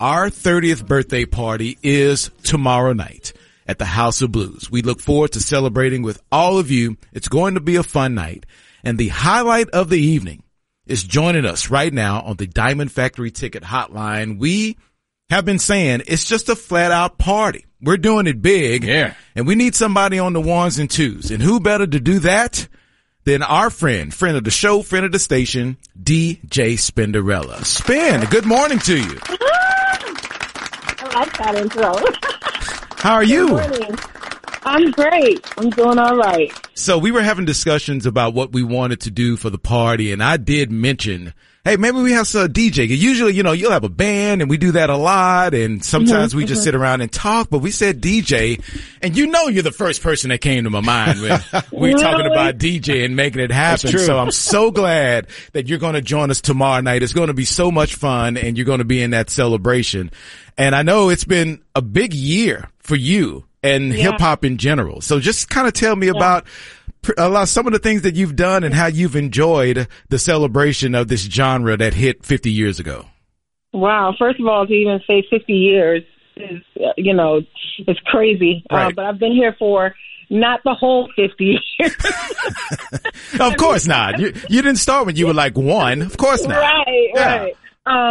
Our 30th birthday party is tomorrow night at the House of Blues. We look forward to celebrating with all of you. It's going to be a fun night. And the highlight of the evening is joining us right now on the Diamond Factory ticket hotline. We have been saying it's just a flat out party. We're doing it big. Yeah. And we need somebody on the ones and twos. And who better to do that than our friend, friend of the show, friend of the station, DJ Spinderella. Spin, good morning to you. I like that intro. How are you? Morning. I'm great. I'm doing all right. So we were having discussions about what we wanted to do for the party, and I did mention, hey, maybe we have some DJ. Usually, you know, you'll have a band, and we do that a lot, and mm-hmm, sometimes we just mm-hmm. sit around and talk. But we said DJ, and you know, you're the first person that came to my mind when we were talking about DJ and making it happen. So I'm so glad that you're going to join us tomorrow night. It's going to be so much fun, and you're going to be in that celebration. And I know it's been a big year for you and Yeah. hip hop in general. So just kind of tell me about a lot some of the things that you've done and how you've enjoyed the celebration of this genre that hit 50 years ago. Wow. First of all, to even say 50 years is, uh, you know, it's crazy. Uh, but I've been here for not the whole 50 years. Of course not. You, you didn't start when you were like one. Of course not. right, Yeah. right.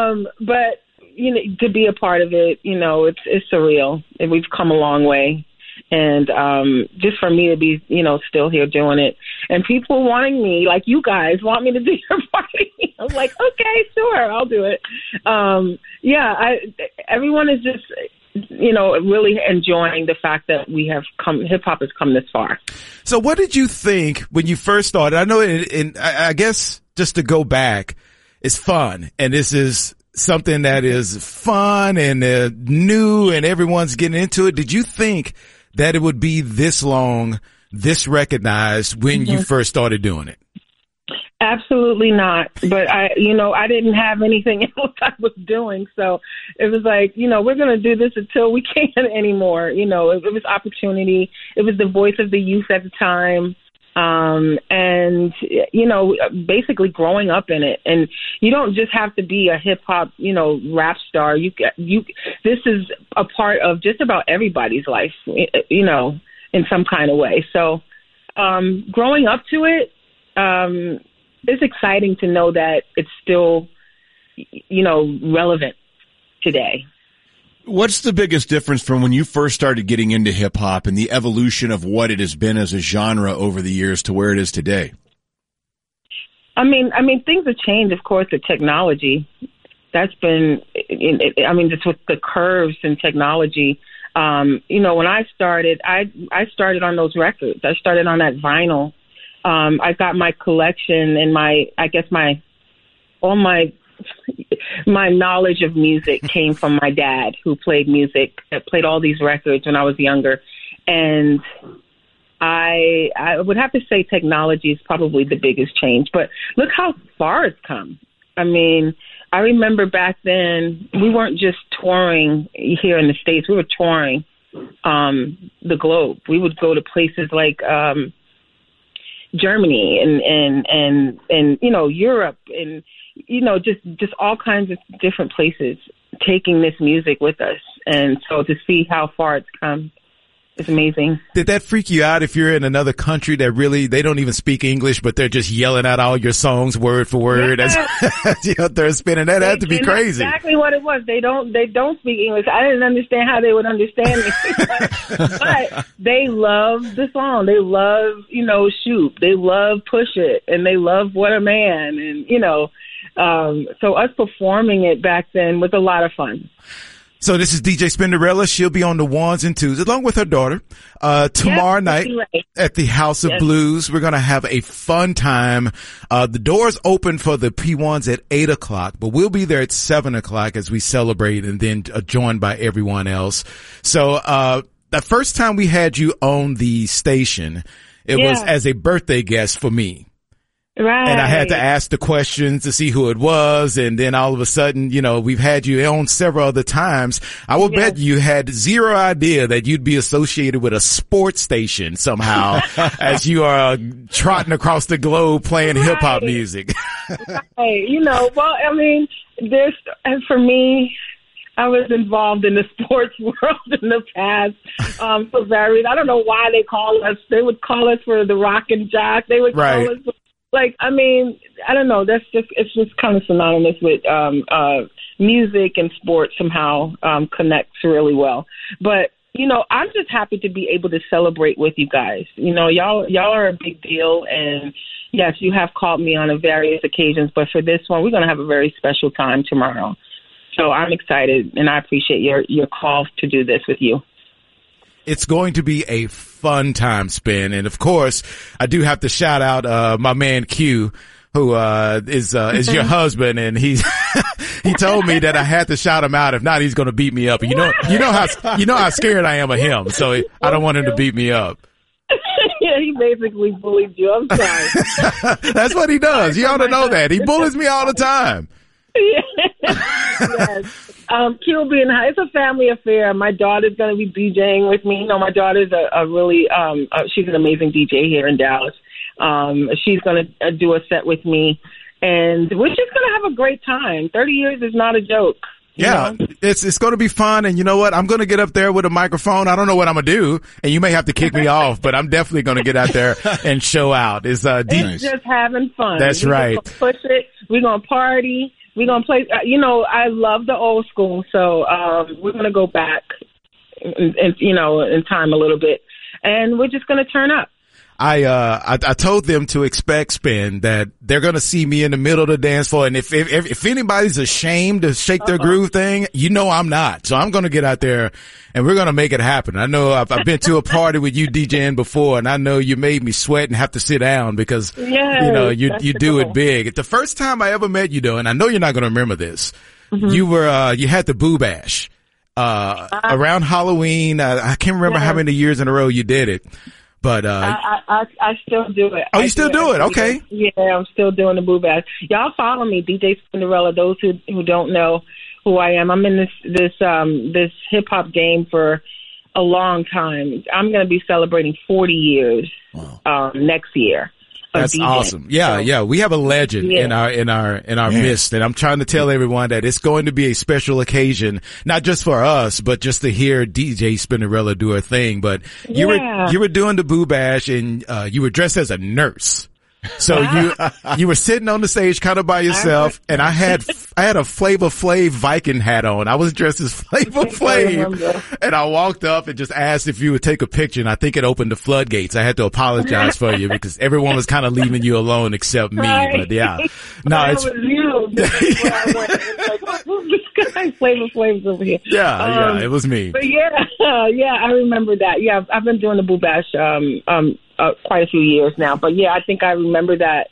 Um, but you know, to be a part of it, you know, it's it's surreal, and we've come a long way. And um, just for me to be, you know, still here doing it, and people wanting me, like you guys, want me to do your party. I'm like, okay, sure, I'll do it. Um, yeah, I, everyone is just, you know, really enjoying the fact that we have come, hip hop has come this far. So what did you think when you first started? I know, I I guess just to go back, it's fun, and this is something that is fun and uh, new, and everyone's getting into it. Did you think that it would be this long, this recognized when you mm-hmm. first started doing it? Absolutely not. But I, you know, I didn't have anything else I was doing, so it was like, you know, we're going to do this until we can't anymore. You know, it, it was opportunity. It was the voice of the youth at the time, um, and you know, basically growing up in it. And you don't just have to be a hip hop, you know, rap star. You, you, this is a part of just about everybody's life, you know, in some kind of way. So, um, growing up to it. Um, it's exciting to know that it's still, you know, relevant today. What's the biggest difference from when you first started getting into hip hop and the evolution of what it has been as a genre over the years to where it is today? I mean, I mean, things have changed. Of course, the technology that's been. I mean, just with the curves in technology. Um, you know, when I started, I I started on those records. I started on that vinyl. Um, I got my collection and my, I guess my, all my, my knowledge of music came from my dad, who played music, that played all these records when I was younger, and I I would have to say technology is probably the biggest change. But look how far it's come. I mean, I remember back then we weren't just touring here in the states; we were touring um, the globe. We would go to places like um, Germany and and and and you know Europe and you know just just all kinds of different places taking this music with us. And so to see how far it's come is amazing. Did that freak you out if you're in another country that really, they don't even speak English, but they're just yelling out all your songs word for word as, as you're out there spinning? That had to be crazy. Exactly what it was. They don't they don't speak English. I didn't understand how they would understand me, but, but they love the song. They love you know Shoop. They love push it, and they love what a man, and you know. Um, so us performing it back then was a lot of fun. So this is DJ Spinderella. She'll be on the ones and twos along with her daughter, uh, tomorrow Yes, night right. at the House of Yes. Blues. We're going to have a fun time. Uh, the doors open for the P1s at eight o'clock, but we'll be there at seven o'clock as we celebrate and then uh, joined by everyone else. So, uh, the first time we had you on the station, it was as a birthday guest for me. Right. And I had to ask the questions to see who it was. And then all of a sudden, you know, we've had you on several other times. I will Yes. bet you had zero idea that you'd be associated with a sports station somehow as you are trotting across the globe playing hip hop music. Hey, you know, well, I mean, and for me, I was involved in the sports world in the past. Um, for various, I don't know why they call us. They would call us for the rock and jock. They would Right. call us for, like, I mean, I don't know. That's just it's just kind of synonymous with um, uh, music and sports. Somehow um, connects really well. But you know, I'm just happy to be able to celebrate with you guys. You know, y'all y'all are a big deal, and yes, you have called me on a various occasions, but for this one, we're to have a very special time tomorrow. So I'm excited, and I appreciate your your call to do this with you. It's going to be a fun time spin. And of course, I do have to shout out, uh, my man Q, who, uh, is, uh, is your husband. And he, he told me that I had to shout him out. If not, he's going to beat me up. You know, you know how, you know how scared I am of him. So I don't want him to beat me up. yeah, he basically bullied you. I'm sorry. That's what he does. You ought to know that. He bullies me all the time. yes. Um, high. It's a family affair. My daughter's going to be DJing with me. You know, my daughter's a, a really, um, uh, she's an amazing DJ here in Dallas. Um, she's going to uh, do a set with me, and we're just going to have a great time. Thirty years is not a joke. Yeah, know? it's it's going to be fun, and you know what? I'm going to get up there with a microphone. I don't know what I'm going to do, and you may have to kick me off, but I'm definitely going to get out there and show out. Is uh, It's just having fun. That's We're right. Push it. We're gonna party. We're gonna play. Uh, you know, I love the old school, so um, we're gonna go back, and, you know, in time a little bit, and we're just gonna turn up. I, uh, I, I told them to expect spin that they're going to see me in the middle of the dance floor. And if, if, if, anybody's ashamed to shake their groove thing, you know, I'm not. So I'm going to get out there and we're going to make it happen. I know I've, I've been to a party with you DJing before and I know you made me sweat and have to sit down because, Yes, you know, you, you do goal. it big. The first time I ever met you though, and I know you're not going to remember this, Mm-hmm. you were, uh, you had the boo bash. Uh, around Halloween, uh, I can't remember how many years in a row you did it, but, uh, I, I, I, I still do it. Oh, I you still do it? every Okay. Yeah, I'm still doing the boo bash. Y'all follow me, DJ Spinderella. Those who who don't know who I am, I'm in this this um this hip hop game for a long time. I'm going to be celebrating 40 years um, next year. Of That's DJing. awesome. Yeah, So, yeah. We have a legend Yeah. in our in our in our Man. midst, and I'm trying to tell everyone that it's going to be a special occasion, not just for us, but just to hear DJ Spinderella do her thing. But you Yeah. were you were doing the boo bash, and uh, you were dressed as a nurse. So you you were sitting on the stage kind of by yourself, and I had I had a Flavor Flav Viking hat on. I was dressed as Flavor. Flav, and I walked up and just asked if you would take a picture, and I think it opened the floodgates. I had to apologize for you because everyone was kind of leaving you alone except me. Right. But yeah, no, it's was you. That's where I went. It's like, who's this guy? Flavor Flav's over here. yeah, Um, yeah, it was me. But yeah, yeah, I remember that. Yeah, I've- I've been doing the Boo Bash um, um, uh, quite a few years now. But yeah, I think I remember that.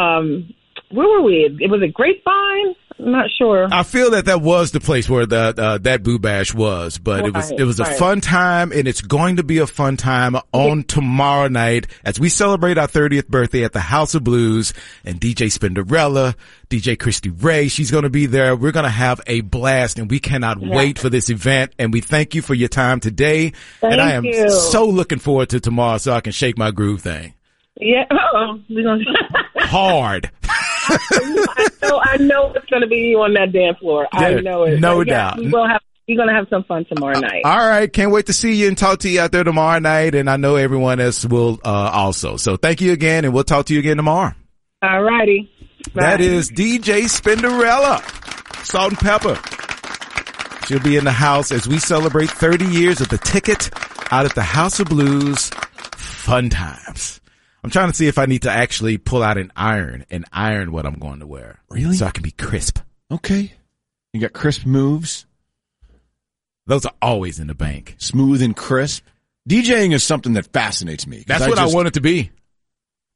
Um, where were we? It was a Grapevine. I'm not sure. I feel that that was the place where the uh, that boo bash was, but it was it was a right. fun time, and it's going to be a fun time on tomorrow night as we celebrate our 30th birthday at the House of Blues. And DJ Spinderella, DJ Christy Ray, she's going to be there. We're going to have a blast, and we cannot wait for this event. And we thank you for your time today. thank and I am you. so looking forward to tomorrow, so I can shake my groove thing Yeah. Oh, we're gonna. hard. I know. I know it's gonna be you on that dance floor. I know it. no But yeah, doubt. We will have. We're gonna have some fun tomorrow night. All right. Can't wait to see you and talk to you out there tomorrow night. And I know everyone else will, uh, also. So thank you again and we'll talk to you again tomorrow. All righty. That is DJ Spinderella, Salt-N-Pepa. She'll be in the house as we celebrate 30 years of the ticket out at the House of Blues. Fun times. I'm trying to see if I need to actually pull out an iron and iron what I'm going to wear. Really? So I can be crisp. Okay. You got crisp moves, Those are always in the bank. smooth and crisp. DJing is something that fascinates me. That's what just- I want it to be.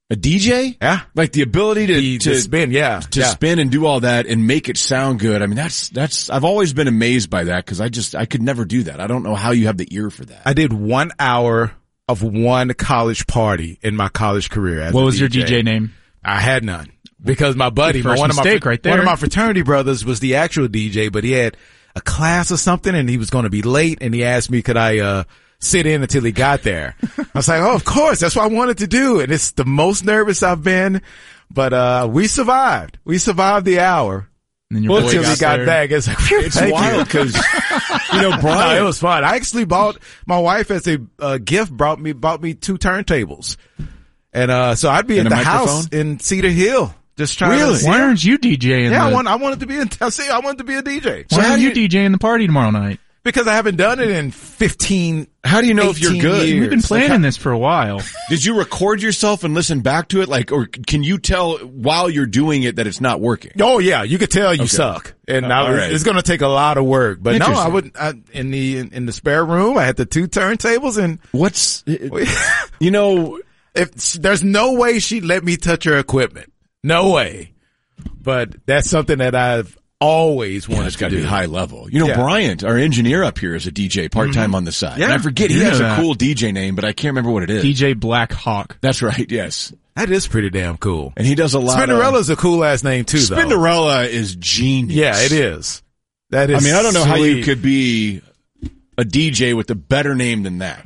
A DJ? Yeah. Like the ability to, The, to spin. Yeah. to yeah. spin and do all that and make it sound good. I mean, that's, that's, I've always been amazed by that because I just, I could never do that. I don't know how you have the ear for that. I did one hour of one college party in my college career. As What was your DJ name? I had none because my buddy, First one of my right one of my fraternity brothers was the actual DJ, but he had a class or something, and he was going to be late, and he asked me could I uh sit in until he got there. I was like, oh, of course, that's what I wanted to do, and it's the most nervous I've been, but uh we survived. We survived the hour. And then your Well, boy until got he got there. back, it's like, phew, It's thank you. wild because you know No, Brian. it was fun. I actually bought my wife as a uh, gift brought me bought me two turntables, and uh, so I'd be in at a the house in Cedar Hill just trying Really? to. Why aren't you DJing? Yeah, I want I wanted to be in. I see, I wanted to be a DJ Why how aren't you, you- DJing the party tomorrow night? Because I haven't done it in fifteen. How do you know if you're good? years. We've been planning this for a while. Did you record yourself and listen back to it? Like, or can you tell while you're doing it that it's not working? Oh yeah, you could tell you suck, and Uh, I right. it's going to take a lot of work. But no, I would I, in the in, in the spare room. I had the two turntables, and What's you know? if there's no way she'd let me touch her equipment, no way. But that's something that I've always Well, wanted it's to got to do. be high level. You know, Yeah. Bryant, our engineer up here, is a DJ part time mm-hmm. on the side. Yeah. And I forget he has know a cool DJ name, but I can't remember what it is. DJ Black Hawk. That's right. Yes, That is pretty damn cool. and he does a lot. Spinderella's a cool ass name too, Of, though. Spinderella is genius. Yeah, it is. That is. I mean, I don't know how you could be a DJ with a better name than that.